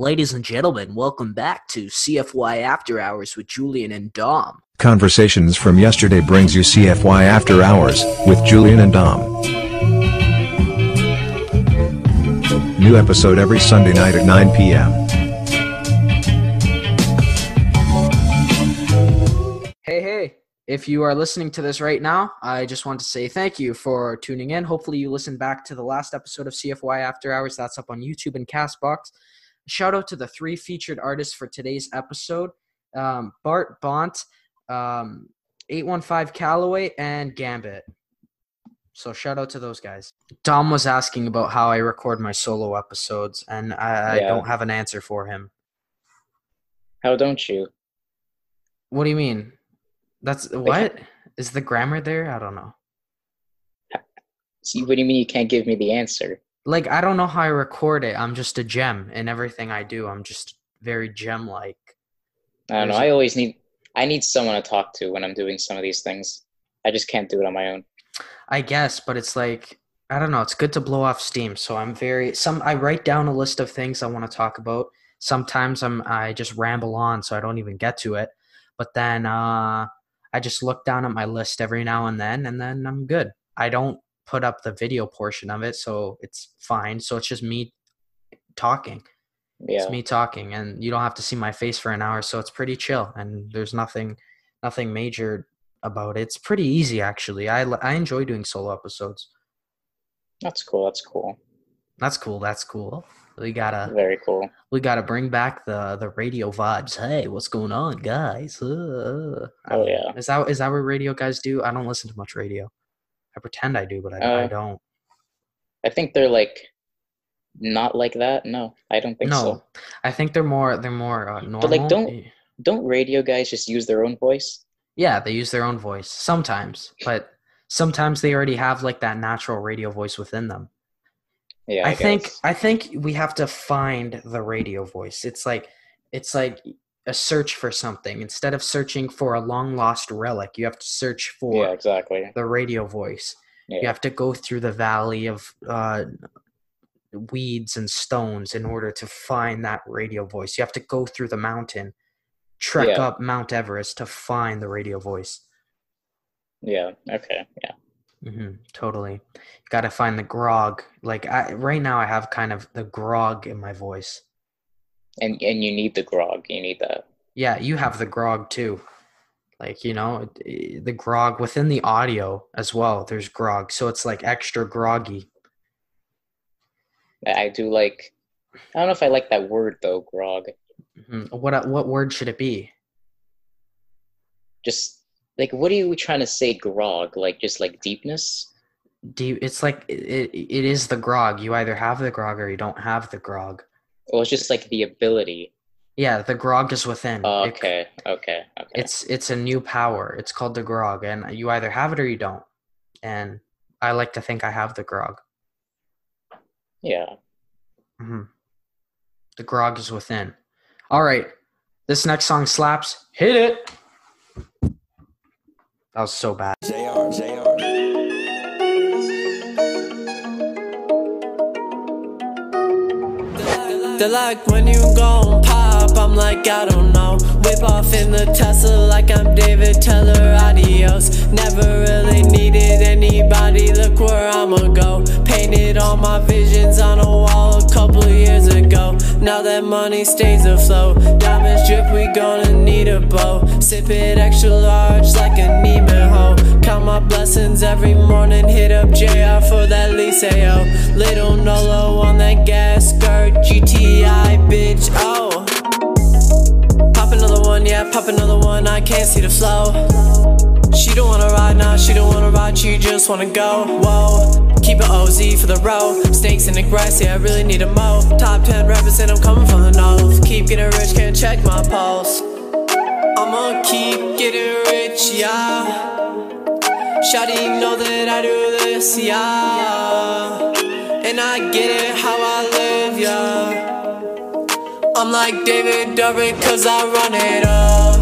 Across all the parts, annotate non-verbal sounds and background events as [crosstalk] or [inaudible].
Ladies and gentlemen, welcome back to CFY After Hours with Julian and Dom. Conversations from yesterday brings you CFY After Hours with Julian and Dom. New episode every Sunday night at 9 p.m. Hey, hey. If you are listening to this right now, I just want to say thank you for tuning in. Hopefully, you listened back to the last episode of CFY After Hours. That's up on YouTube and Castbox. Shout out to the three featured artists for today's episode um, Bart Bonte, um, 815 Callaway, and Gambit. So shout out to those guys. Dom was asking about how I record my solo episodes, and I, I don't have an answer for him. How don't you? What do you mean? That's what is the grammar there? I don't know. See, what do you mean you can't give me the answer? Like I don't know how I record it. I'm just a gem in everything I do. I'm just very gem like. I don't know. I always need I need someone to talk to when I'm doing some of these things. I just can't do it on my own. I guess, but it's like I don't know. It's good to blow off steam. So I'm very some. I write down a list of things I want to talk about. Sometimes I'm I just ramble on, so I don't even get to it. But then uh, I just look down at my list every now and then, and then I'm good. I don't put up the video portion of it, so it's fine. So it's just me talking. Yeah. It's me talking, and you don't have to see my face for an hour, so it's pretty chill. And there's nothing, nothing major about it. It's pretty easy actually. I I enjoy doing solo episodes. That's cool. That's cool. That's cool. That's cool. We gotta Very cool. we gotta bring back the the radio vibes. Hey, what's going on, guys? Uh, uh. Oh, yeah. Is that is that what radio guys do? I don't listen to much radio. I pretend I do, but I, I Uh, don't. I think they're like not like that. No, I don't think No, so. I think they're more they're more uh, normal. But, like, don't- Don't radio guys just use their own voice? Yeah, they use their own voice sometimes, but sometimes they already have like that natural radio voice within them. Yeah. I, I, think. I think we have to find the radio voice. It's like it's like a search for something. Instead of searching for a long lost relic, you have to search for Yeah, exactly. the radio voice. You have to go through the valley of uh, weeds and stones in order to find that radio voice. You have to go through the mountain, trek Yeah. up Mount Everest to find the radio voice. Yeah. Okay. Yeah. Mm-hmm, totally. Got to find the grog. Like I, right now, I have kind of the grog in my voice. And and you need the grog. You need that. Yeah, you have the grog too. Like you know, the grog within the audio as well. There's grog, so it's like extra groggy. I do like. I don't know if I like that word though. Grog. Mhm. What what word should it be? Just like what are you trying to say? Grog. Like just like deepness. Do you, it's like it, it is the grog. You either have the grog or you don't have the grog. Well, it's just like the ability. Yeah, the grog is within. It- Okay, okay, okay. it's it's a new power. It's called the grog, and you either have it or you don't. And I like to think I have the grog. yeah. hmm The grog is within. All right, this next song slaps. Hit it. That was so bad. JR, JR. They're like, when you gon' pop? I'm like, I don't know. Whip off in the Tesla like I'm David Teller. Adios. Never really needed anybody. Look where I'ma go. Painted all my visions on a wall a couple years ago. Now that money stays afloat. Diamonds drip, we gonna need a bow. Sip it extra large like a Neiman hoe. Count my blessings every morning. Hit up JR for that Liceo. Little Nolo on that gas skirt. GTI, bitch. Oh. One, yeah, pop another one. I can't see the flow. She don't wanna ride now, she don't wanna ride, she just wanna go. Whoa. Keep it OZ for the row. Snakes in the grass, yeah, I really need a mow. Top 10 rappers, and I'm coming from the north. Keep getting rich, can't check my pulse. I'ma keep getting rich, yeah. Shawty know that I do this, yeah. And I get it how I live, yeah. I'm like David Durbin cause I run it up.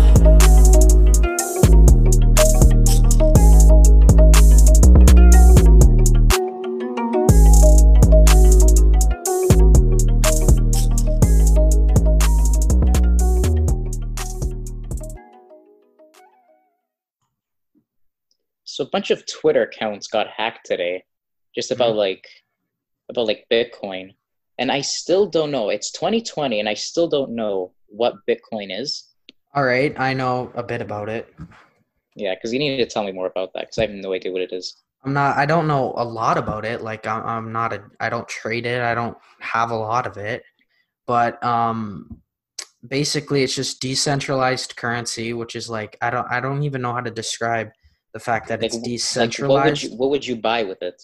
So a bunch of Twitter accounts got hacked today, just about mm-hmm. like about like Bitcoin and I still don't know. It's 2020, and I still don't know what Bitcoin is. All right, I know a bit about it. Yeah, because you need to tell me more about that because I have no idea what it is. I'm not. I don't know a lot about it. Like I'm, I'm not a. I don't trade it. I don't have a lot of it. But um, basically, it's just decentralized currency, which is like I don't. I don't even know how to describe the fact that Like, it's w- Like, what would decentralized. you what would you buy with it?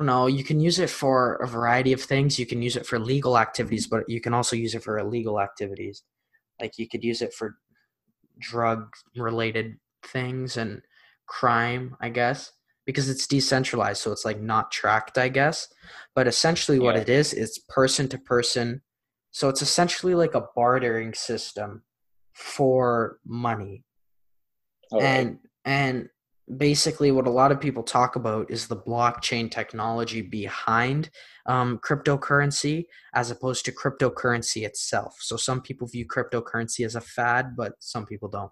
Don't know. You can use it for a variety of things. You can use it for legal activities, but you can also use it for illegal activities. Like you could use it for drug related things and crime, I guess, because it's decentralized. So it's like not tracked, I guess. But essentially, what Yeah. it is, is person to person. So it's essentially like a bartering system for money All right. and and basically what a lot of people talk about is the blockchain technology behind um, cryptocurrency as opposed to cryptocurrency itself so some people view cryptocurrency as a fad but some people don't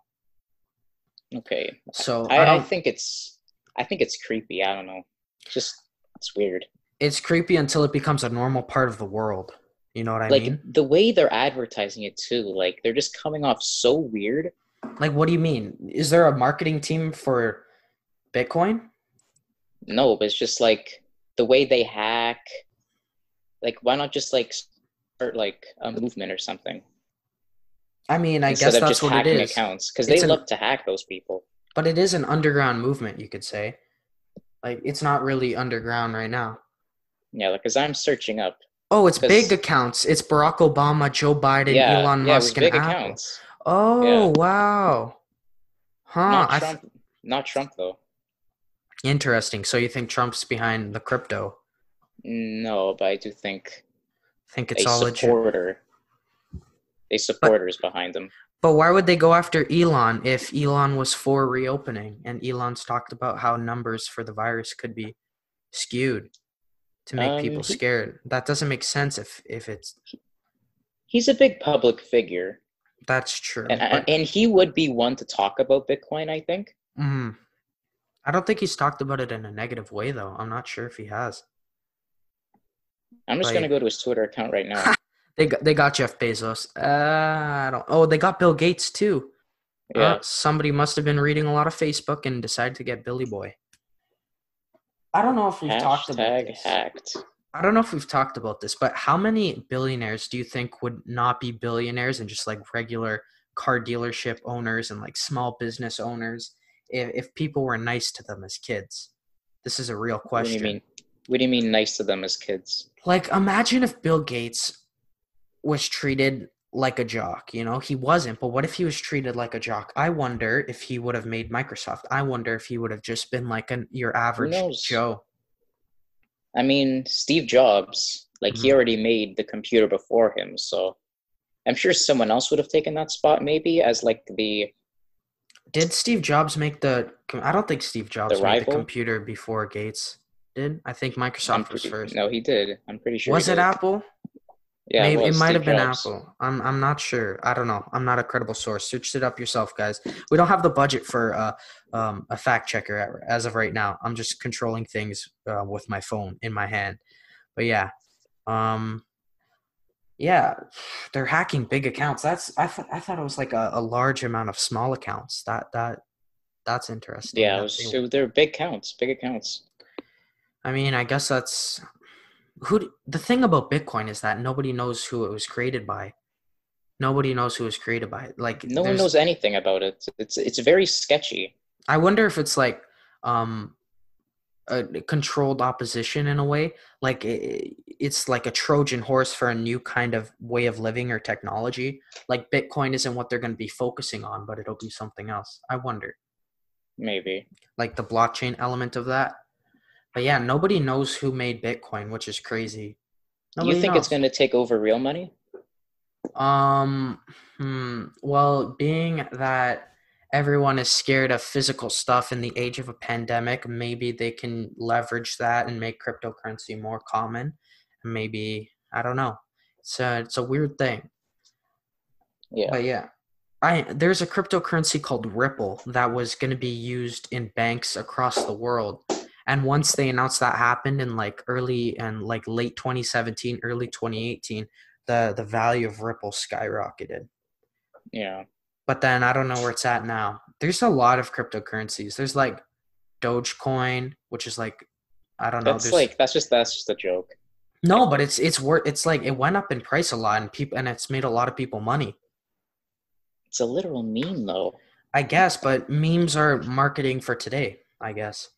okay. so i, I, I don't think it's I think it's creepy. I don't know. Just it's weird. it's creepy until it becomes a normal part of the world you know what i like mean Like the way they're advertising it too. Like they're just coming off so weird. like what do you mean is there a marketing team for bitcoin No, but it's just like the way they hack. Like why not just like start like a movement or something i mean i instead guess of that's just what it hacking is accounts because they an- love to hack those people. but it is an underground movement you could say like it's not really underground right now Yeah, like because I'm searching up. Oh, it's big accounts. It's Barack Obama, Joe Biden, yeah, Elon yeah, Musk, and Apple. accounts. Oh, wow. Huh. not I Trump. not Trump though. Interesting. So you think Trump's behind the crypto? No, but I do think Think it's a all supporter, a supporter is behind them. But why would they go after Elon if Elon was for reopening and Elon's talked about how numbers for the virus could be skewed to make Um, people scared? That doesn't make sense if if it's He's a big public figure, that's true. and but- and he would be one to talk about Bitcoin. I think. Mhm. I don't think he's talked about it in a negative way though. I'm not sure if he has. I'm just Like- gonna go to his Twitter account right now. [laughs] They got, they got Jeff Bezos. Uh, I don't. Oh, they got Bill Gates too. Uh, yeah, somebody must have been reading a lot of Facebook and decided to get Billy Boy. I don't know if we've talked about hashtag this. hacked. I don't know if we've talked about this, but how many billionaires do you think would not be billionaires and just like regular car dealership owners and like small business owners if, if people were nice to them as kids? This is a real question. What do you mean? What do you mean nice to them as kids? Like, imagine if Bill Gates was treated like a jock. You know, he wasn't, but what if he was treated like a jock? I wonder if he would have made Microsoft. I wonder if he would have just been like an your average? Joe. I mean, Steve Jobs, like he Mhm. already made the computer before him, so I'm sure someone else would have taken that spot maybe as like the Did Steve Jobs make the? I don't think Steve Jobs made the computer before Gates did. I think Microsoft was first. No, he did. I'm pretty sure. was it. Apple? Yeah, Maybe, it, it might Steve have been Jobs. Apple. I'm I'm not sure. I don't know. I'm not a credible source. Search it up yourself, guys. We don't have the budget for uh, um, a fact checker as of right now. I'm just controlling things uh, with my phone in my hand. But yeah, um, yeah, [sighs] they're hacking big accounts. That's I thought I thought it was like a, a large amount of small accounts. That that that's interesting. Yeah, it that was, they- it- they're big accounts, big accounts. I mean, I guess that's who. The thing about Bitcoin is that nobody knows who it was created by. Nobody knows who it was created by. Like, No one knows anything about it. It's it's very sketchy. I wonder if it's like um, a controlled opposition in a way. Like, i it's like a Trojan horse for a new kind of way of living or technology. Like, Bitcoin isn't what they're going to be focusing on, but it'll be something else. I wonder. Maybe. Like the blockchain element of that. But yeah, nobody knows who made Bitcoin, which is crazy. you Nobody think it's going to take over real money? Um, hmm. Well, being that everyone is scared of physical stuff in the age of a pandemic, maybe they can leverage that and make cryptocurrency more common. Maybe I don't know. It's a it's a weird thing, Yeah. but yeah. I there's a cryptocurrency called Ripple that was going to be used in banks across the world. And once they announced that happened in like early and like late 2017, early 2018, the the value of Ripple skyrocketed. Yeah. But then I don't know where it's at now. There's a lot of cryptocurrencies. There's like Dogecoin, which is like I don't know. That's like that's just that's just a joke. no, but it's it's worth. It's like it went up in price a lot, and people and it's made a lot of people money. It's a literal meme though. I guess, but memes are marketing for today. I guess.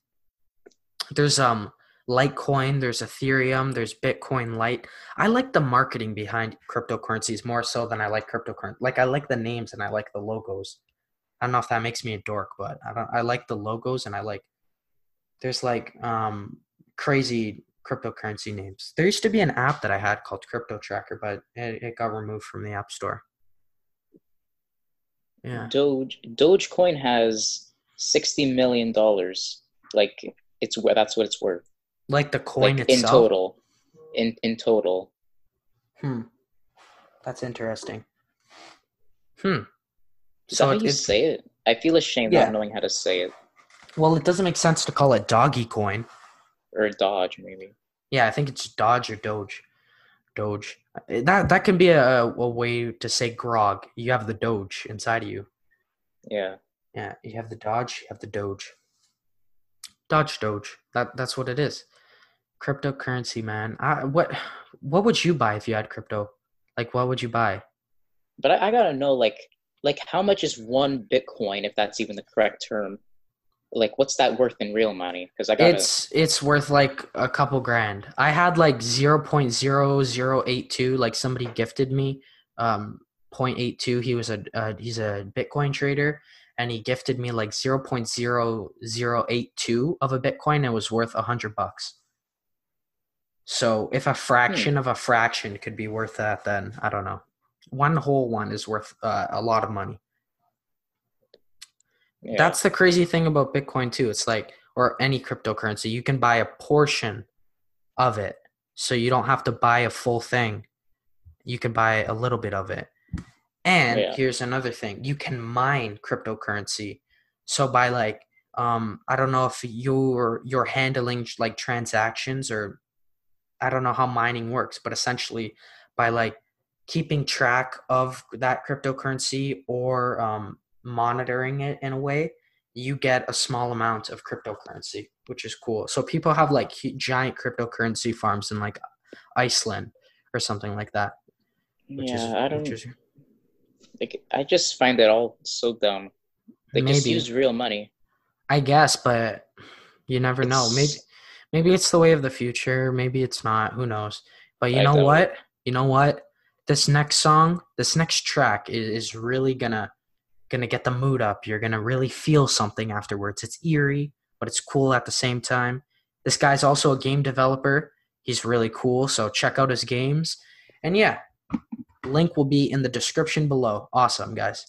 There's um Litecoin, there's Ethereum, there's Bitcoin Lite. I like the marketing behind cryptocurrencies more so than I like cryptocurrency. Like I like the names and I like the logos. I don't know if that makes me a dork, but I don't. I like the logos and I like. There's like um crazy cryptocurrency names. There used to be an app that I had called Crypto Tracker, but it, it got removed from the App Store. Yeah. Doge Dogecoin has sixty million dollars. Like it's that's what it's worth. Like the coin Like in total. In in total. Hmm. That's interesting. Hmm. Is So it- you say it? I feel ashamed Yeah. not knowing how to say it. well, it doesn't make sense to call it doggy coin. Or Dodge maybe. Yeah, I think it's Dodge or Doge. Doge. That that can be a, a way to say grog. You have the Doge inside of you. Yeah. Yeah, you have the Dodge, you have the Doge. Dodge Doge. That that's what it is. Cryptocurrency, man. I, what what would you buy if you had crypto? Like what would you buy? But I, I gotta know like like how much is one Bitcoin if that's even the correct term? Like what's that worth in real money? Because I gotta It's it's worth like a couple grand. I had like zero point zero zero eight two. Like somebody gifted me um 0.82. He was a uh, he's a Bitcoin trader, and he gifted me like zero point zero zero eight two of a Bitcoin. And it was worth a hundred bucks. So if a fraction of a fraction could be worth that, then I don't know. One whole one is worth uh, a lot of money. yeah. That's the crazy thing about Bitcoin too. It's like or any cryptocurrency, you can buy a portion of it. So you don't have to buy a full thing. You can buy a little bit of it. And Yeah. here's another thing. You can mine cryptocurrency. So by like um I don't know if you're you're handling like transactions or I don't know how mining works, but essentially by like keeping track of that cryptocurrency or um, monitoring it in a way, you get a small amount of cryptocurrency, which is cool. So people have like giant cryptocurrency farms in like Iceland or something like that. Which is, yeah, I don't is like I just find it all so dumb. They just use real money. I guess, but you never know. Maybe It's- maybe it's the way of the future. Maybe it's not. Who knows? But you I know doubt what? You know what? This next song, this next track is, is really gonna gonna get the mood up. You're gonna really feel something afterwards. It's eerie, but it's cool at the same time. This guy's also a game developer. He's really cool, so check out his games. And yeah, link will be in the description below. Awesome, guys.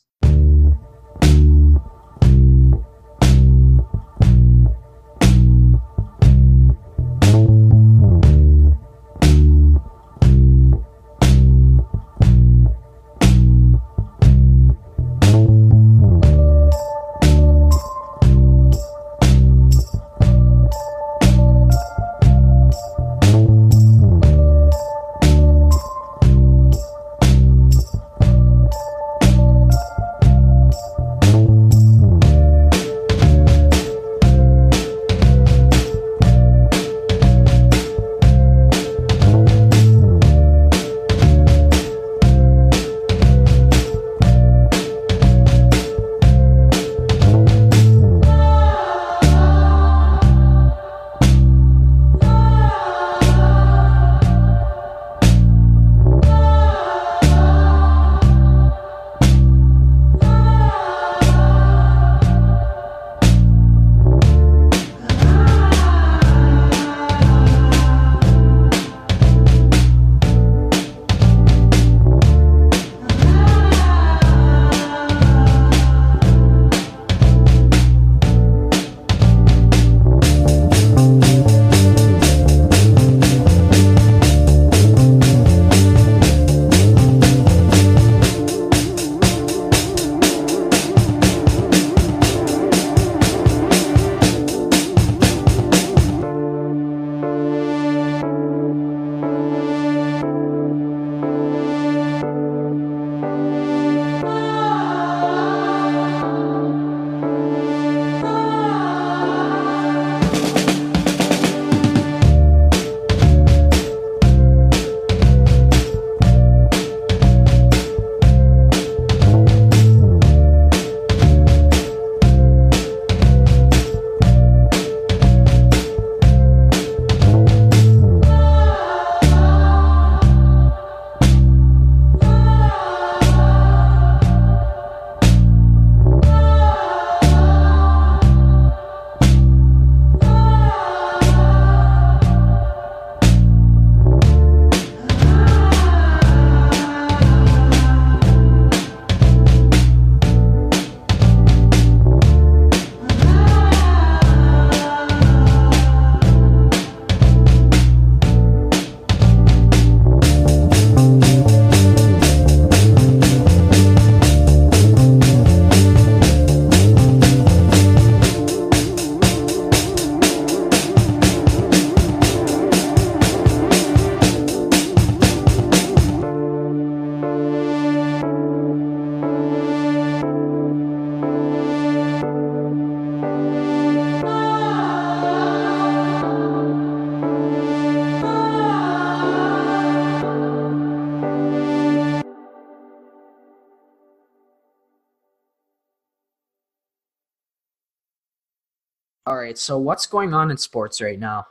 Right. So what's going on in sports right now?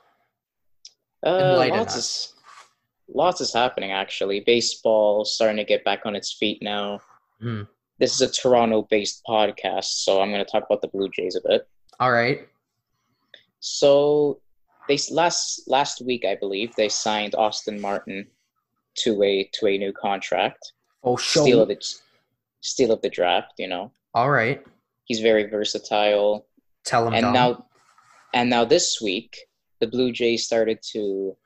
Uh, lots us. is lots is happening actually. Baseball starting to get back on its feet now. Hmm. This is a Toronto-based podcast, so I'm going to talk about the Blue Jays a bit. All right. So they last last week, I believe, they signed Austin Martin to a to a new contract. Oh, show. Steal of the steal of the draft. You know, All right. he's very versatile. Tell him. and now and now this week the blue jays started to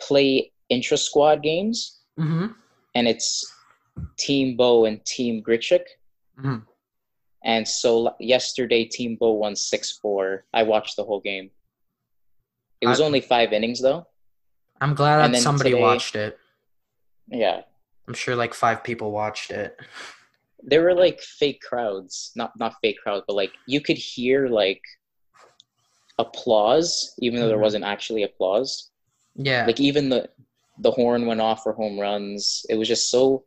play intra squad games Mhm. and it's team bo and team grichuk Mhm. and so yesterday team bo won 6-4 i watched the whole game it was I- only five innings though I'm glad and that somebody today- watched it. yeah I'm sure like five people watched it. there were like fake crowds not not fake crowds but like you could hear like applause even though there Mhm. wasn't actually applause Yeah. like even the the horn went off for home runs it was just so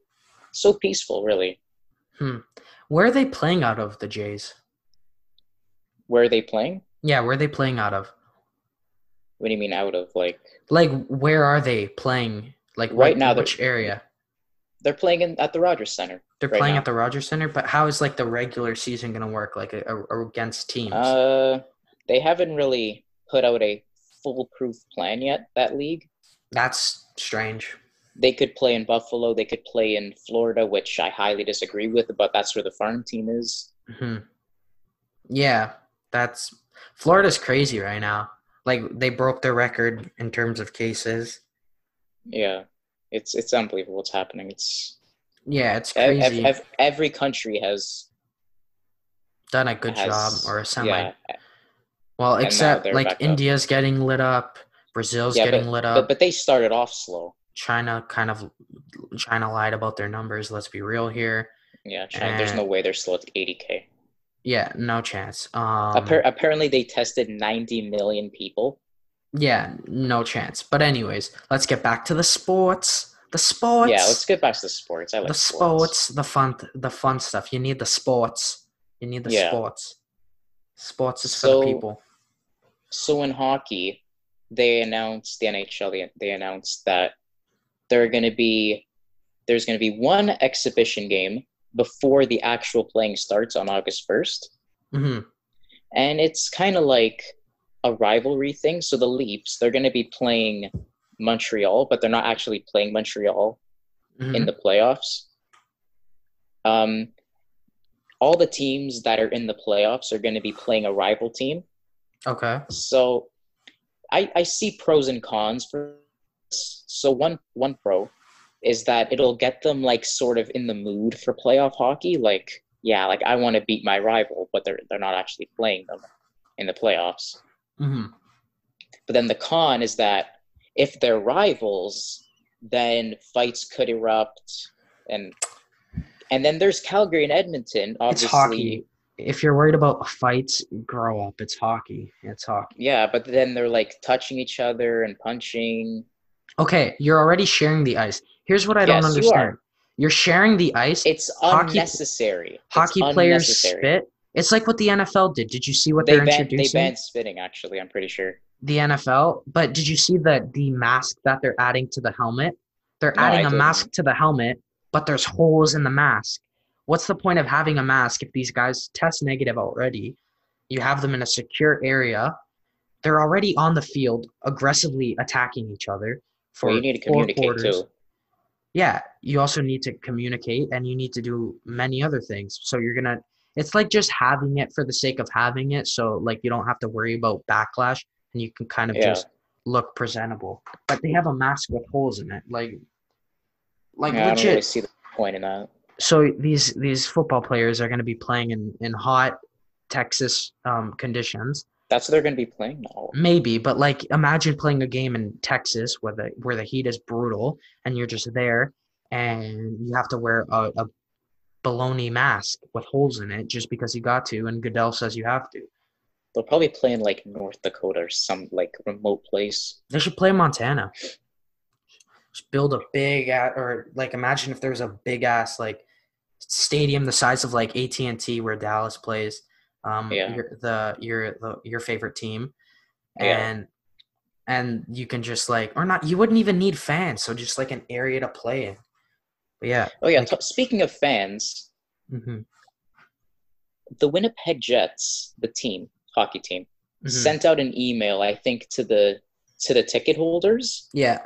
so peaceful really Hmm. Where are they playing out of the Jays? where are they playing Yeah, where are they playing out of? what do you mean out of like Like, where are they playing? Like, Right what- now which area? they're playing in, at the rogers center They're right playing now. at the Rogers Center, but how is like the regular season going to work? Like, a, a- against teams? uh they haven't really put out a foolproof plan yet that league That's strange. they could play in buffalo they could play in florida which i highly disagree with but that's where the farm team is hmm Yeah, that's Florida's crazy right now. Like, they broke their record in terms of cases. yeah it's it's unbelievable what's happening it's Yeah, it's crazy. ev- ev- every country has Done a good has- job or a semi. yeah well, except like back up. India's getting lit up, Brazil's Yeah, getting lit up. but, but they started off slow China kind of China lied about their numbers. Let's be real here. Yeah, China, there's Uh, no way they're still at 80k. Yeah, no chance. Um, Appar- apparently, they tested 90 million people. yeah, no chance. But anyways, let's get back to the sports. The sports. Yeah, let's get back to the sports. I like the sports, the fun, the fun stuff. You need the sports. You need the Yeah. sports. Sports is for So- the people. So in hockey, they announced the NHL. They, announced that there are going to be there's going to be one exhibition game before the actual playing starts on August 1st, hmm and it's kind of like a rivalry thing. So the Leafs they're going to be playing Montreal, but they're not actually playing Montreal. hmm in the playoffs. Um, all the teams that are in the playoffs are going to be playing a rival team. Okay. So I, I see pros and cons for this. So one one pro is that it'll get them like sort of in the mood for playoff hockey. Like, yeah, like I want to beat my rival, but they're they're not actually playing them in the playoffs. hmm But then the con is that if they're rivals, then fights could erupt, and and then there's Calgary and Edmonton. Obviously, It's hockey. If you're worried about fights, grow up. It's hockey. It's hockey. yeah. But then they're like touching each other and punching. Okay, you're already sharing the ice. Here's what I don't Yes, you understand. are. You are sharing the ice. It's Hockey- unnecessary. It's Hockey players unnecessary. spit. It's like what the NFL did. Did you see what They they're banned, they introducing? banned spitting. Actually, I'm pretty sure. the NFL, but did you see the the mask that they're adding to the helmet? They're No, adding a didn't. mask to the helmet, but there's holes in the mask. What's the point of having a mask if these guys test negative already? You have them in a secure area. They're already on the field, aggressively attacking each other for Well, you need to communicate quarters. too. Yeah, you also need to communicate and you need to do many other things. So you're gonna it's like just having it for the sake of having it. So like you don't have to worry about backlash and you can kind of Yeah. just look presentable. But they have a mask with holes in it. Like like yeah, I don't legit. really see the point in that. So these these football players are gonna be playing in, in hot Texas um, conditions. That's what they're going to be playing now. Maybe, but like imagine playing a game in Texas where the where the heat is brutal and you're just there and you have to wear a, a baloney mask with holes in it just because you got to and Goodell says you have to. They'll probably play in like North Dakota or some like remote place. They should play Montana. Just build a big or like imagine if there's a big ass like stadium the size of like AT&T where Dallas plays um, Yeah. your the your the, your favorite team, Yeah. and and you can just like or not you wouldn't even need fans, so just like an area to play in. But yeah, Oh yeah. like- t- speaking of fans, hmm the Winnipeg Jets, the team, hockey team, Mhm. sent out an email, I think, to the to the ticket holders yeah,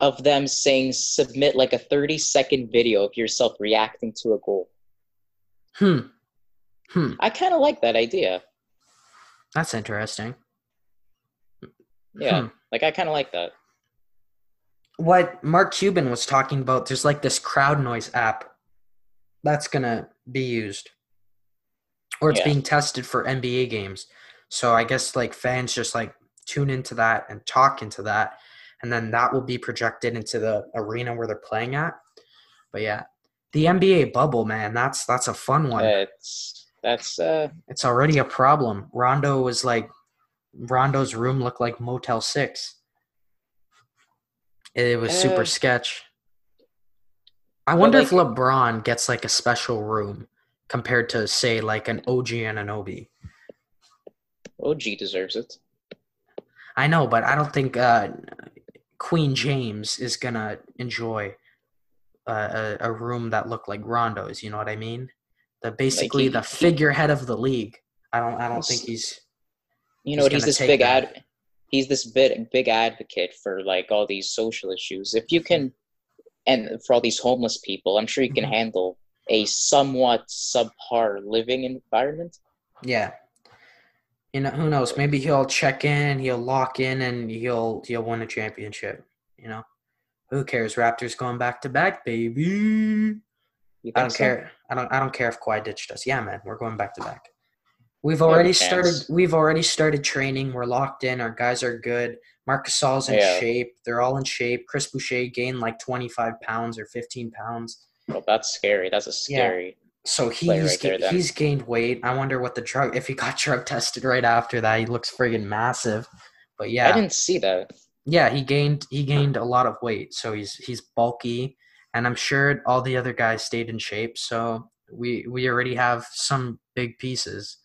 of them saying submit like a 30 second video of yourself reacting to a goal. hmm, hmm. I kind of like that idea. That's interesting. Yeah. Hmm. Like I kind of like that. what Mark Cuban was talking about, there's like this crowd noise app that's gonna be used, or it's Yeah. being tested for NBA games. So I guess like fans just like tune into that and talk into that, and then that will be projected into the arena where they're playing at. But yeah, the NBA bubble, man, that's that's a fun one. It's that's uh It's already a problem. Rondo was like, Rondo's room looked like Motel Six. It was super Uh, sketch. I wonder if LeBron gets like a special room compared to say like an OG and an OB. OG deserves it. I know, but I don't think uh, Queen James is gonna enjoy a, a room that looked like Rondo's. You know what I mean? The basically he- the he- figurehead of the league. I don't. I don't think he's. You know He's? He's this big that. ad. He's this big big advocate for like all these social issues. If you can, and for all these homeless people, I'm sure you can Mhm. handle a somewhat subpar living environment. Yeah. You know, who knows? Maybe he'll check in, he'll lock in, and he'll he'll win a championship. You know, who cares? Raptors going back to back, baby. I don't so? care. I don't. I don't care if Kawhi ditched us. Yeah, man, we're going back to back. We've already started. We've already started training. We're locked in. Our guys are good. Marcus Gasol's in Yeah. shape. They're all in shape. Chris Boucher gained like twenty five pounds or fifteen pounds. Well, that's scary. That's a Yeah. So he's right there, ga- he's gained weight. I wonder what the drug if he got [laughs] drug tested right after that. He looks friggin' massive. But yeah, I didn't see that. yeah, he gained he gained a lot of weight. So he's he's bulky, and I'm sure all the other guys stayed in shape. So we we already have some big pieces.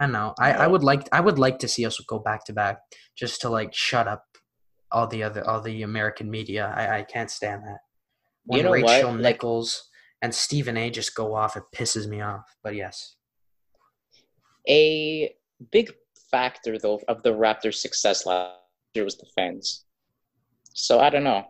I don't know. I, I would like I would like to see us go back to back just to like shut up all the other all the American media. I, I can't stand that. You know what? Rachel Like- Nichols and Stephen A just go off, it pisses me off. But yes. A big factor though of the Raptors' success last year was the fans. So I don't know.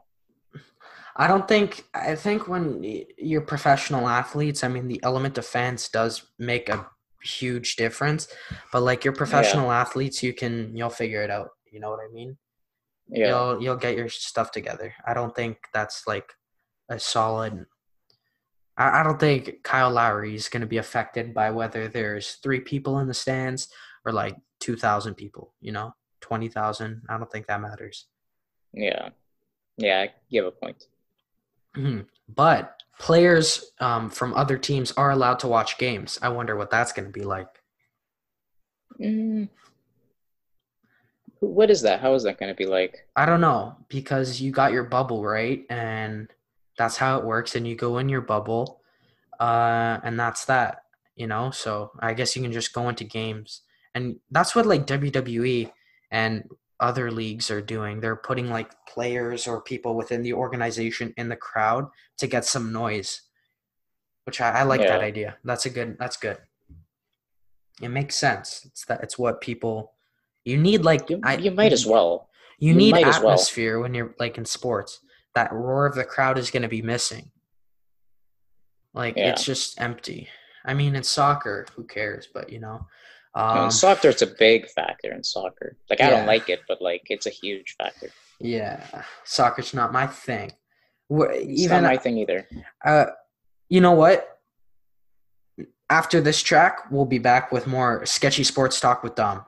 I don't think I think when you're professional athletes, I mean the element of fans does make a huge difference. But like you're professional athletes, you can you'll figure it out. You know what I mean? Yeah. You'll you'll get your stuff together. I don't think that's like a solid I, I don't think Kyle Lowry is gonna be affected by whether there's three people in the stands or like two thousand people, you know? Twenty thousand. I don't think that matters. Yeah. Yeah, you have a point. Mhm. But players um, from other teams are allowed to watch games. I wonder what that's going to be like. Mm. What is that? How is that going to be like? I don't know because you got your bubble right, and that's how it works. And you go in your bubble, uh, and that's that. You know, so I guess you can just go into games, and that's what like WWE and other leagues are doing. They're putting like players or people within the organization in the crowd to get some noise, which I, I like that idea. That's a good. That's good. It makes sense. It's that. It's what people. You need like You, I, you might as well. you You need as well. atmosphere when you're like in sports. That roar of the crowd is going to be missing. Like Yeah. it's just empty. I mean, it's soccer. Who cares? But you know, Um, um, soccer, it's a big factor in soccer. Like I Yeah. don't like it, but like it's a huge factor. yeah, soccer's not my thing. It's Even not my thing either. uh, you know what? After this track, we'll be back with more sketchy sports talk with Dom.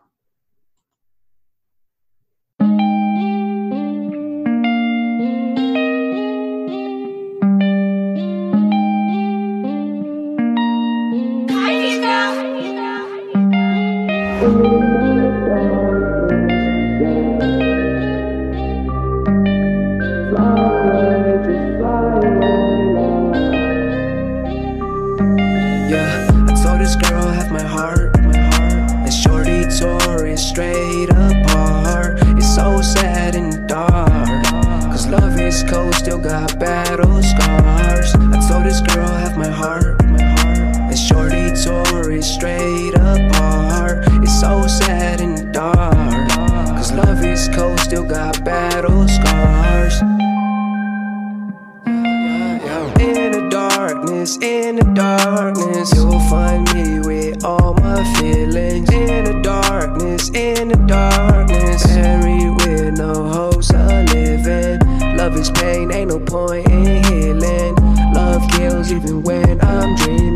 In the darkness, you'll find me with all my feelings. In the darkness, in the darkness, buried with no hopes of living. Love is pain, ain't no point in healing. Love kills even when I'm dreaming.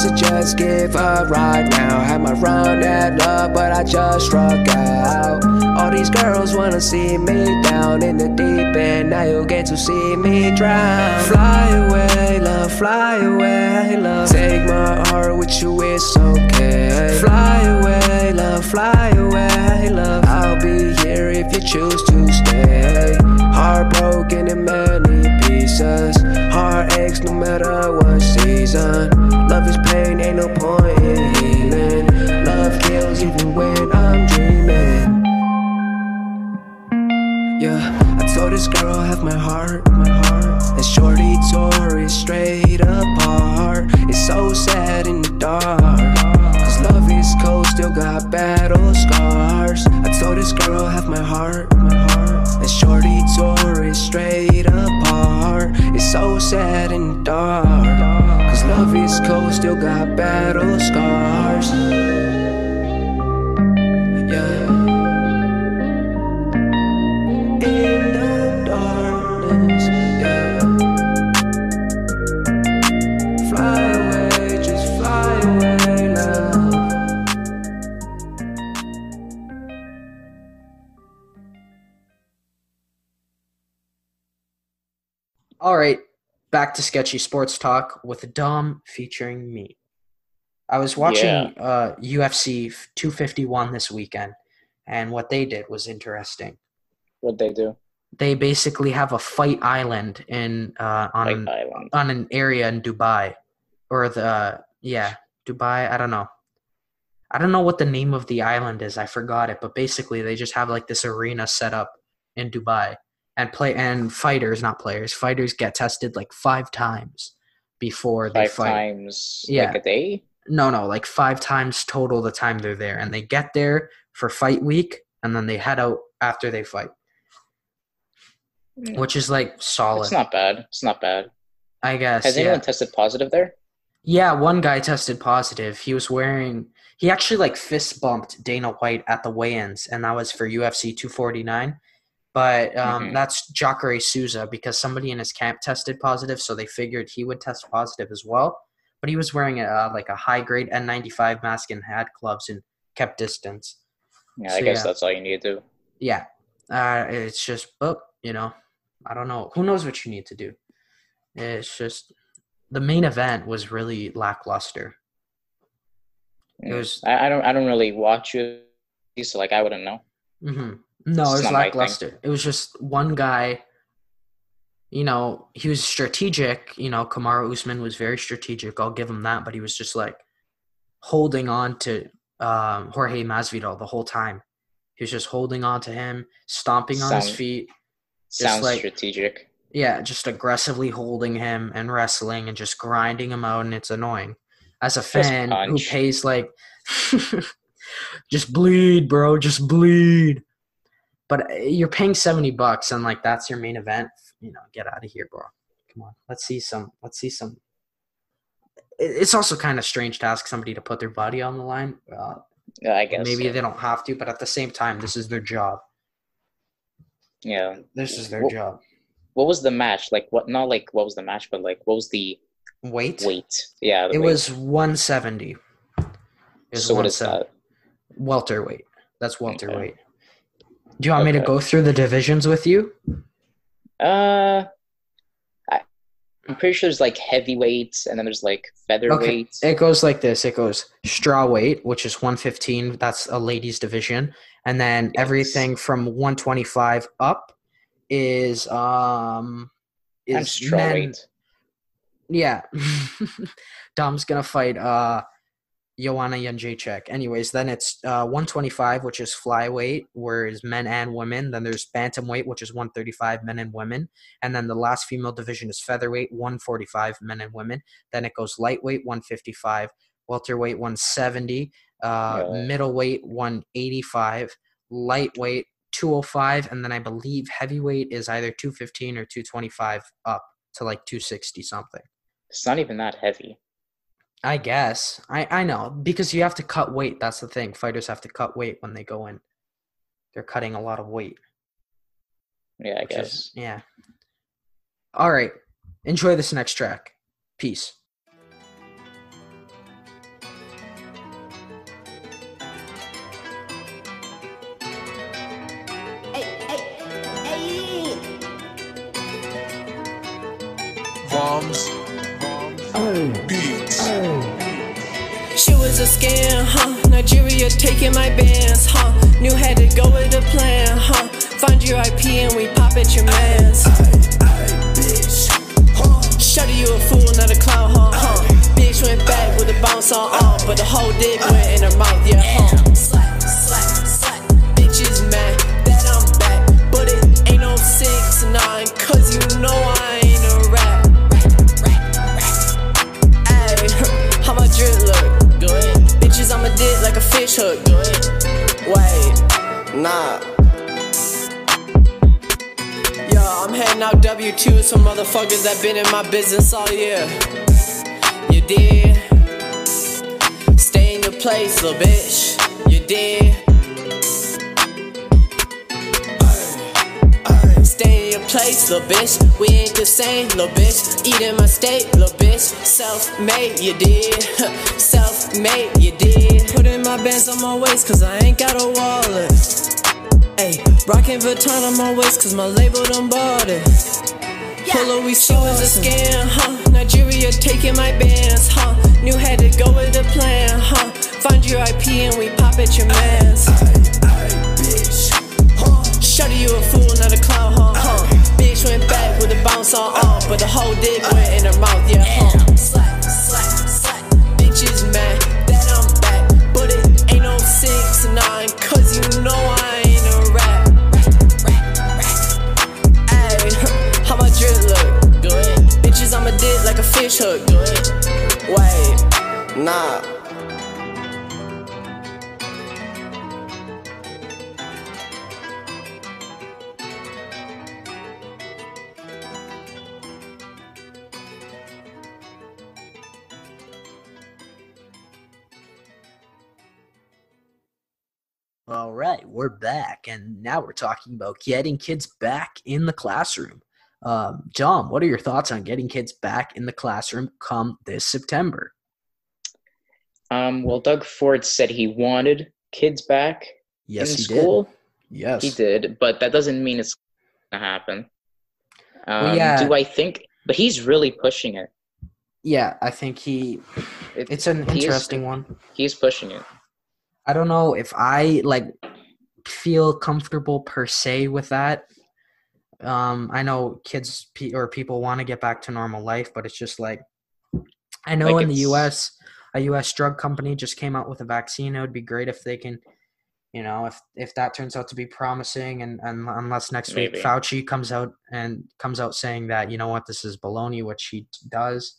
I suggest give up right now. Had my run at love, but I just struck out. All these girls wanna see me down in the deep end. Now you get to see me drown. Fly away, love, fly away, love. Take my heart with you, it's okay. Fly away, love, fly away, love. I'll be here if you choose to stay. Heartbroken in many pieces. Heartaches no matter what season. Love is pain, ain't no point in healing. Love kills even when I'm dreaming. Yeah, I told this girl have my heart, my heart. And shorty tore it straight apart. It's so sad in the dark. Cause love is cold, still got battle scars. I told this girl half my heart, my heart. And shorty tore it straight apart. So sad and dark. Cause love is cold, still got battle scars. Yeah. Back to sketchy sports talk with Dom featuring me. I was watching uh, UFC 251 this weekend, and what they did was interesting. What they do? They basically have a fight island in uh, on an, Island. on an area in Dubai, or the yeah Dubai. I don't know. I don't know what the name of the island is. I forgot it, but basically they just have like this arena set up in Dubai, and play and fighters, not players, fighters get tested like five times before they Five fight. times Yeah. like a day. No, no, like five times total the time they're there, and they get there for fight week, and then they head out after they fight, which is like solid. It's not bad. It's not bad. I guess. Has yeah. anyone tested positive there? Yeah, one guy tested positive. He was wearing he actually like fist bumped Dana White at the weigh-ins, and that was for UFC 249. But um, Mhm. that's Jacare Souza because somebody in his camp tested positive, so they figured he would test positive as well. But he was wearing a like a high grade N95 mask and had gloves and kept distance. Yeah, So, I guess yeah. that's all you need to do. Yeah, uh, it's just, oh, you know, I don't know. Who knows what you need to do? It's just the main event was really lackluster. It Mm. was I, I don't. I don't really watch you, so like I wouldn't know. hmm No, It's it was not my thing. lackluster. It was just one guy. You know, he was strategic. You know, Kamaru Usman was very strategic. I'll give him that. But he was just like holding on to um, Jorge Masvidal the whole time. He was just holding on to him, stomping on his feet. Sounds like- strategic. Yeah, just aggressively holding him and wrestling and just grinding him out, and it's annoying. As a fan who pays like, [laughs] just bleed, bro, just bleed. But uh, you're paying seventy bucks, and like that's your main event. You know, get out of here, bro. Come on, let's see some. Let's see some. It's also kind of strange to ask somebody to put their body on the line. Uh, Yeah, I guess. maybe so. they don't have to, but at the same time, this is their job. Yeah. This is their Well, job. What was the match like? What? Not like what was the match, but like what was the Weight. weight? Yeah. It weight. was 170. It was So what is 170. that? Welterweight. That's welterweight. Do you want me to go through the divisions with you? Uh, I, I'm pretty sure there's like heavyweights, and then there's like featherweights. Okay. It goes like this. It goes straw weight, which is 115. That's a ladies division. And then Yes. everything from 125 up is um is straw men- weight. Yeah. [laughs] Dom's gonna fight uh Joanna Jędrzejczyk. Anyways, then it's uh 125, which is flyweight, whereas men and women. Then there's bantamweight, which is 135, men and women. And then the last female division is featherweight, 145, men and women. Then it goes lightweight, 155, welterweight, 170, uh, Yeah. middleweight, 185, lightweight, 205, and then I believe heavyweight is either 215 or 225 up to like 260 something. It's not even that heavy. I guess. I I know because you have to cut weight. That's the thing. Fighters have to cut weight when they go in. They're cutting a lot of weight. Yeah, I guess. is- yeah. All right. Enjoy this next track. Peace. Bombs. A scam, huh? Nigeria taking my bands, huh? Knew had to go with the plan, huh? Find your IP and we pop at your mans. Shudder, you a fool, not a clown, huh? huh? Bitch went back with a bounce on, uh, but the whole dick went in her mouth, yeah, W2s motherfuckers that been in my business all year. You did. Stay in your place, little bitch. You did. Stay in your place, little bitch. We ain't the same, little bitch. Eating my steak, little bitch. Self made, you did. [laughs] Self made, you did. Putting my bands on my waist, cause I ain't got a wallet. Ayy, rockin' Vuitton on my waist, cause my label done bought it. Polo, we she was a scam, huh? Nigeria taking my bands, huh? Knew had to go with the plan, huh? Find your IP and we pop at your mans. Shudder, you a fool, not a clown, huh? huh? Bitch went back with a bounce on, uh, but the whole dick went in her mouth, yeah, huh? Hook. Wait, nah. All right, we're back, and now we're talking about getting kids back in the classroom. Um, John, what are your thoughts on getting kids back in the classroom come this September? Um, well, Doug Ford said he wanted kids back Yes, in he school. did. Yes, He did, but that doesn't mean it's gonna happen. Um, Well, yeah. Do I think? But he's really pushing it. Yeah, I think he. It- It's an he is- interesting one. He's pushing it. I don't know if I like feel comfortable per se with that. Um, I know kids pe- or people want to get back to normal life, but it's just like I know Like in the U.S. a U.S. drug company just came out with a vaccine. It would be great if they can, you know, if if that turns out to be promising, and, and unless next week Fauci comes out and comes out saying that you know what this is baloney, which he does.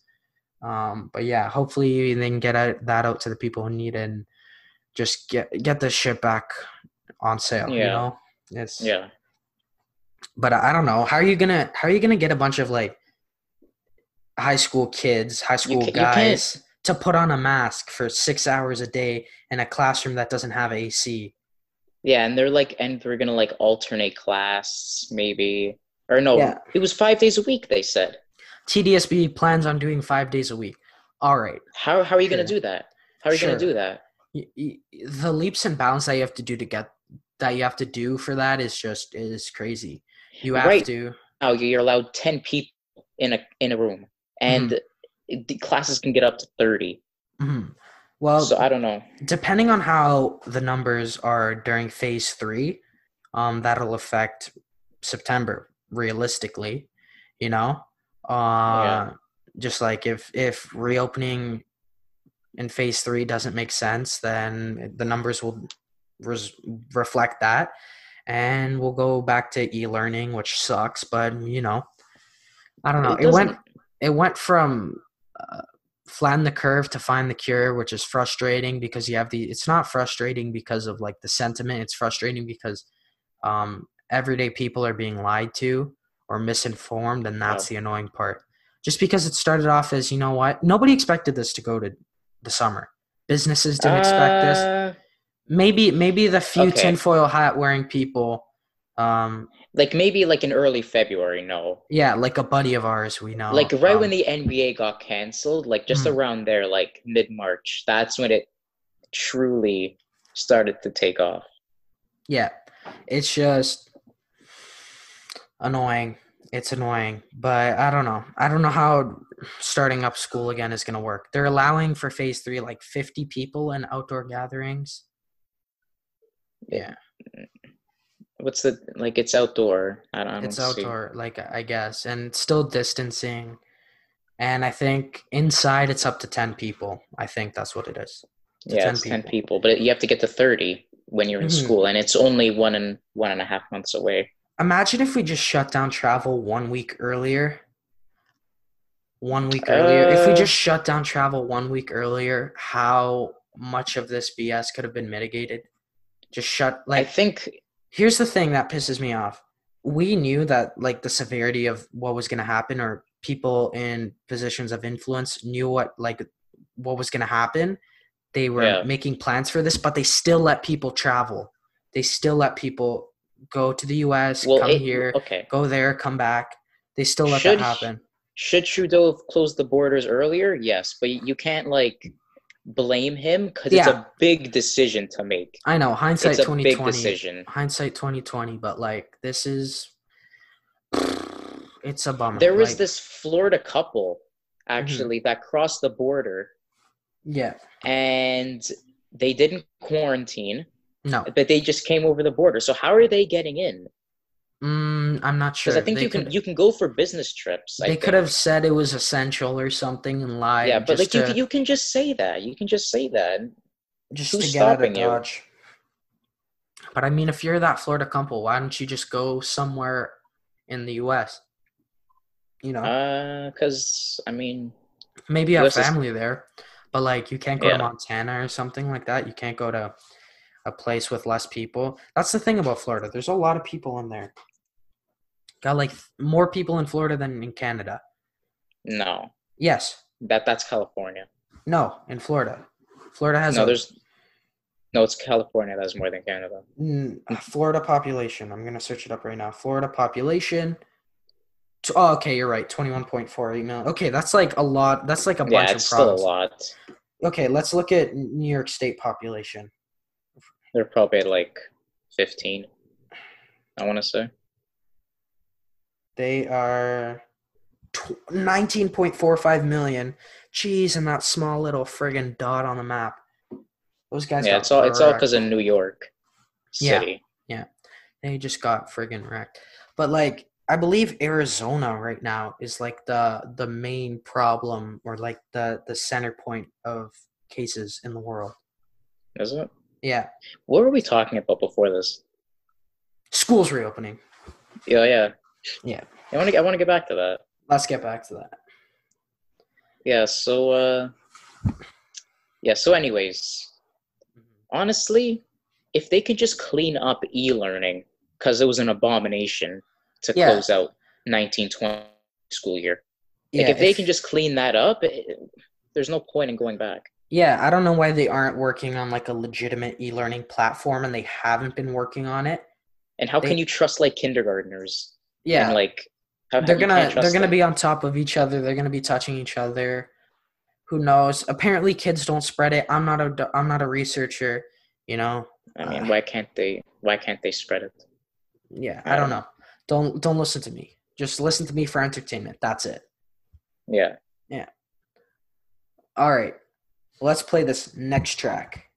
Um, but yeah, hopefully they can get out, that out to the people who need it and just get get this shit back on sale. You Yeah. know, it's Yeah. But I don't know how are you gonna how are you gonna get a bunch of like high school kids, high school guys to put on a mask for six hours a day in a classroom that doesn't have AC? Yeah, and they're like, and they're gonna like alternate class, maybe, or no, Yeah. it was five days a week. They said. TDSB plans on doing five days a week. All right, How how are you gonna do that? How are you Sure. gonna do that? The leaps and bounds that you have to do to get that you have to do for that is just is crazy. You have Right. to. Now you're allowed ten people in a in a room, and Mm-hmm. the classes can get up to thirty. mhm. Well, so I don't know. depending on how the numbers are during phase three, um, that'll affect September. realistically, you know. Uh Yeah. just like if if reopening in phase 3 doesn't make sense, then the numbers will res- reflect that and we'll go back to e-learning, which sucks, but you know, I don't know. It, went it went from uh, flatten the curve to find the cure, which is frustrating because you have the. It's not frustrating because of like the sentiment. It's frustrating because um, everyday people are being lied to or misinformed, and that's the annoying part. Just because it started off as you know what, nobody expected this to go to the summer. Businesses didn't expect this. Maybe maybe the few okay. tinfoil hat wearing people. Um, Like maybe like in early February, no. yeah, like a buddy of ours we know. like right um, when the NBA got canceled, like just Mhm. around there, like mid March, that's when it truly started to take off. Yeah, it's just annoying. It's annoying, but I don't know. I don't know how starting up school again is going to work. They're allowing for phase three like 50 people in outdoor gatherings. Yeah, What's the like? It's outdoor. I don't. I it's see- outdoor, like I guess, and still distancing. And I think inside it's up to 10 people. I think that's what it is. to Yeah, 10 it's ten people. people, but you have to get to thirty when you're in Mhm. school, and it's only one and one and a half months away. Imagine if we just shut down travel one week earlier. One week earlier. if we Uh, just shut down travel one week earlier, how much of this BS could have been mitigated? Just shut like I think here's the thing that pisses me off. We knew that like the severity of what was gonna happen or people in positions of influence knew what like what was gonna happen. They were Yeah. making plans for this, but they still let people travel. They still let people go to the US, well, come it- here, okay. go there, come back. They still let Should that happen. Should Trudeau have closed the borders earlier? Yes, but you can't like blame him because it's a big decision to make. I know hindsight It's a twenty big decision. Hindsight twenty twenty, but like this is, [sighs] it's a bummer. There was like, this Florida couple Mm-hmm. actually that crossed the border yeah, and they didn't quarantine, no, but they just came over the border. So how are they getting in? Mm, I'm not sure. Because I think they you could, can you can go for business trips. I they could think. have said it was essential or something and lied. Yeah, but like just you can, you can just say that. You can just say that. just who's to get out of you? Dodge. But I mean, if you're that Florida couple, why don't you just go somewhere in the U.S.? You know, Uh, because I mean, maybe you have US is- family there, but like you can't go Yeah. to Montana or something like that. You can't go to a place with less people. That's the thing about Florida. There's a lot of people in there. Got like more people in Florida than in Canada. no, Yes. that that's California. No, in Florida. Florida has No, a there's no. It's California that's more than Canada. Mm, Florida population. I'm gonna search it up right now. Florida population. Oh, okay, you're right. Twenty-one point four eight million. Okay, that's like a lot. That's like a bunch Yeah, of it's still a lot. Okay, let's look at New York State population. They're probably at like fifteen. I want to say. They are nineteen point four five million. Jeez, and that small little friggin' dot on the map. Those guys. yeah, it's all it's all because of New York City. Yeah. City. They just got friggin' wrecked. But like I believe Arizona right now is like the the main problem or like the the center point of cases in the world. Is it? Yeah. What were we talking about before this? Schools reopening. Yeah, yeah. Yeah. I want to. I want to get back to that. Let's get back to that. Yeah. So. uh Yeah. So, anyways, honestly, if they could just clean up e-learning because it was an abomination to Yeah. close out 1920 school year. Like, Yeah, if they can just clean that up, it, there's no point in going back. Yeah, I don't know why they aren't working on like a legitimate e-learning platform and they haven't been working on it. And how They- can you trust like kindergartners? Yeah. And, like how, they're gonna they're gonna them. be on top of each other they're gonna be touching each other who knows apparently kids don't spread it i'm not a i'm not a researcher you know I mean, uh, why can't they? Why can't they spread it? yeah I i don't don't know don't don't listen to me just listen to me for entertainment that's it Yeah. Yeah. all right let's play this next track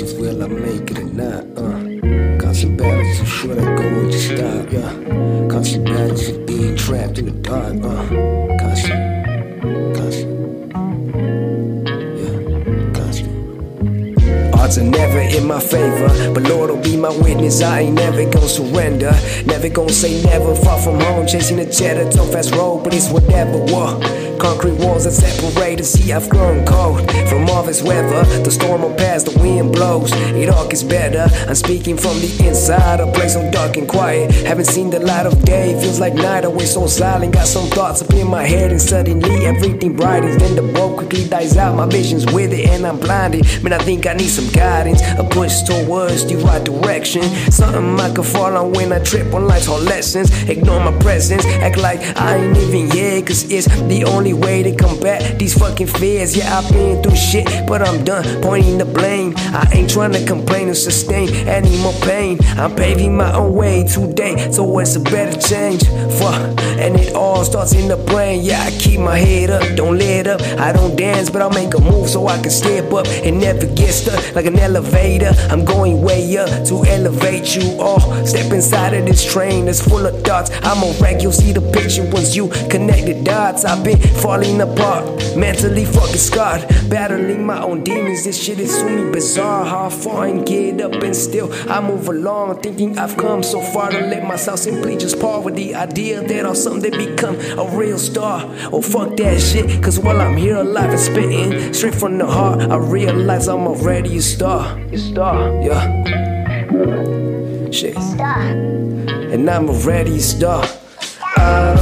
will I make it or not? Uh, constant battles, too short, I go and just stop, yeah. Constant battles, of being trapped in the dark, uh, constant. Odds are never in my favor, but Lord will be my witness. I ain't never gonna surrender, never gonna say never. Far from home, chasing a cheddar, tough fast road, but it's whatever. Whoa. Concrete walls that separate us, see I've grown cold From all this weather, the storm will pass, the wind blows. It all gets better, I'm speaking from the inside A place so dark and quiet, haven't seen the light of day. Feels like night, always so silent. Got some thoughts up in my head and suddenly everything brightens Then the bulb quickly dies out, my vision's with it and I'm blinded. Man, I think I need some guidance, a push towards the right direction. Something I can fall on when I trip on life's hard lessons. Ignore my presence, act like I ain't even here Cause it's the only way to combat these fucking fears. Yeah, I've been through shit, but I'm done pointing the blame. I ain't trying to complain or sustain any more pain. I'm paving my own way today towards a better change. Fuck, and it all starts in the brain. Yeah, I keep my head up, don't let up. I don't dance, but I'll make a move so I can step up and never get stuck like an elevator. I'm going way up to elevate you all. Step inside of this train that's full of thoughts. I'm a wreck, you'll see the picture once you connect the dots. I've been falling apart, mentally fucking scarred, battling my own demons. This shit is me bizarre. How far and get up and still I move along, thinking I've come so far to let myself simply just part with the idea that I'll someday become a real star. Oh fuck that shit, cause while I'm here alive and spitting straight from the heart, I realize I'm already a star. A star, yeah. Shit. Star. And I'm already a star. I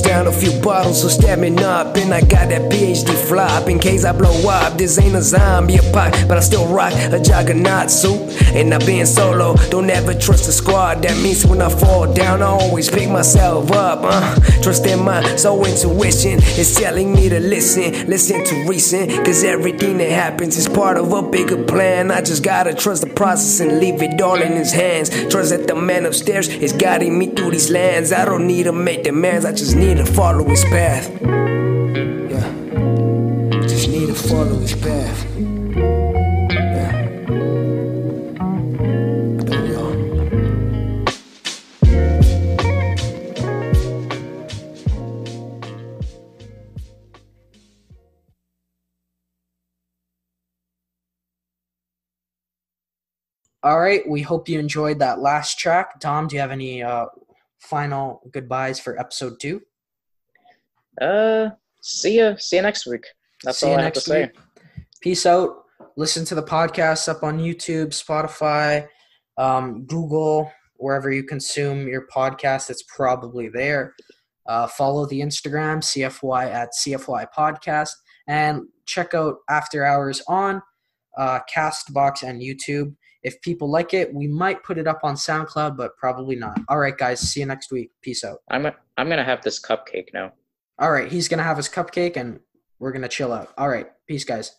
down a few bottles, so stepping up. And I got that PhD flop in case I blow up. This ain't a zombie pop, but I still rock a juggernaut suit. And I've been solo, don't ever trust a squad. That means when I fall down, I always pick myself up. Uh, trust in my soul intuition is telling me to listen, listen to reason. Cause everything that happens is part of a bigger plan. I just gotta trust the process and leave it all in his hands. Trust that the man upstairs is guiding me through these lands. I don't need to make demands, I just need to follow his path. Yeah. Just need to follow his path. All right. We hope you enjoyed that last track. Dom, do you have any uh, final goodbyes for episode two? Uh, see ya. See you next week. That's See all you I have to next say. week. Peace out. Listen to the podcast up on YouTube, Spotify, um, Google, wherever you consume your podcast. It's probably there. Uh, follow the Instagram, CFY at CFY Podcast, and check out After Hours on uh, Castbox and YouTube. If people like it, we might put it up on SoundCloud, but probably not. All right, guys. See you next week. Peace out. I'm I'm gonna have this cupcake now. All right. He's going to have his cupcake and we're going to chill out. All right. Peace, guys.